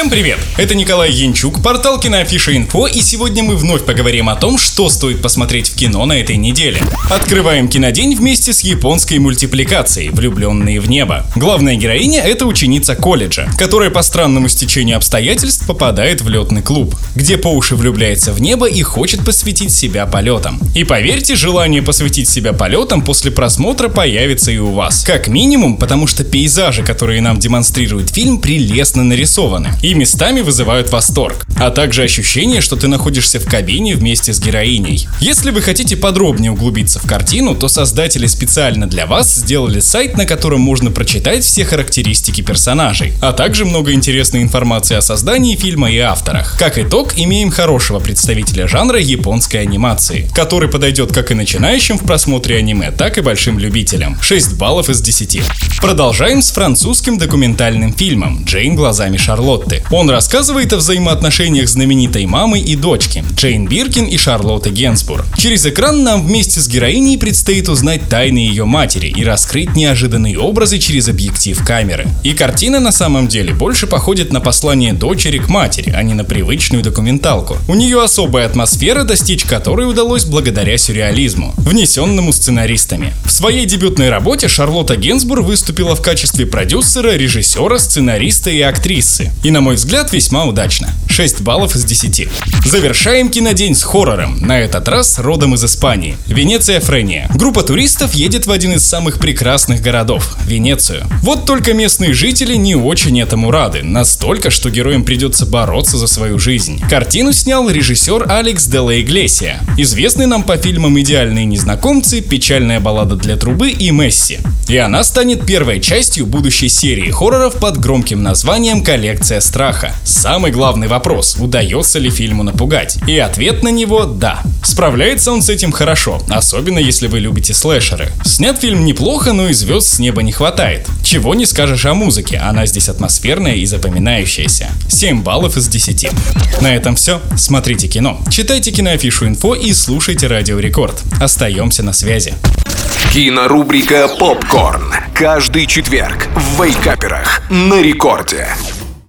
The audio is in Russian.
Всем привет! Это Николай Янчук, портал Киноафиша Инфо, и сегодня мы вновь поговорим о том, что стоит посмотреть в кино на этой неделе. Открываем кинодень вместе с японской мультипликацией «Влюбленные в небо». Главная героиня — это ученица колледжа, которая по странному стечению обстоятельств попадает в летный клуб, где по уши влюбляется в небо и хочет посвятить себя полетам. И поверьте, желание посвятить себя полетам после просмотра появится и у вас. Как минимум, потому что пейзажи, которые нам демонстрирует фильм, прелестно нарисованы и местами вызывают восторг, а также ощущение, что ты находишься в кабине вместе с героиней. Если вы хотите подробнее углубиться в картину, то создатели специально для вас сделали сайт, на котором можно прочитать все характеристики персонажей, а также много интересной информации о создании фильма и авторах. Как итог, имеем хорошего представителя жанра японской анимации, который подойдет как и начинающим в просмотре аниме, так и большим любителям. 6 баллов из 10. Продолжаем с французским документальным фильмом «Джейн глазами Шарлотты». Он рассказывает о взаимоотношениях знаменитой мамы и дочки Джейн Биркин и Шарлотты Генсбур. Через экран нам вместе с героиней предстоит узнать тайны ее матери и раскрыть неожиданные образы через объектив камеры. И картина на самом деле больше походит на послание дочери к матери, а не на привычную документалку. У нее особая атмосфера, достичь которой удалось благодаря сюрреализму, внесенному сценаристами. В своей дебютной работе Шарлотта Генсбур выступила в качестве продюсера, режиссера, сценариста и актрисы. И на на мой взгляд, весьма удачно. 6 баллов из 10. Завершаем кинодень с хоррором, на этот раз родом из Испании. Венеция Френия. Группа туристов едет в один из самых прекрасных городов – Венецию. Вот только местные жители не очень этому рады, настолько, что героям придется бороться за свою жизнь. Картину снял режиссер Алекс де ла Иглесия, известный нам по фильмам «Идеальные незнакомцы», «Печальная баллада для трубы» и «Месси». И она станет первой частью будущей серии хорроров под громким названием «Коллекция страха. Самый главный вопрос, удается ли фильму напугать? И ответ на него – да. Справляется он с этим хорошо, особенно если вы любите слэшеры. Снят фильм неплохо, но и звезд с неба не хватает. Чего не скажешь о музыке, она здесь атмосферная и запоминающаяся. 7 баллов из 10. На этом все. Смотрите кино, читайте киноафишу инфо и слушайте Радио Рекорд. Остаемся на связи. Кинорубрика «Попкорн». Каждый четверг в Вейкаперах на рекорде.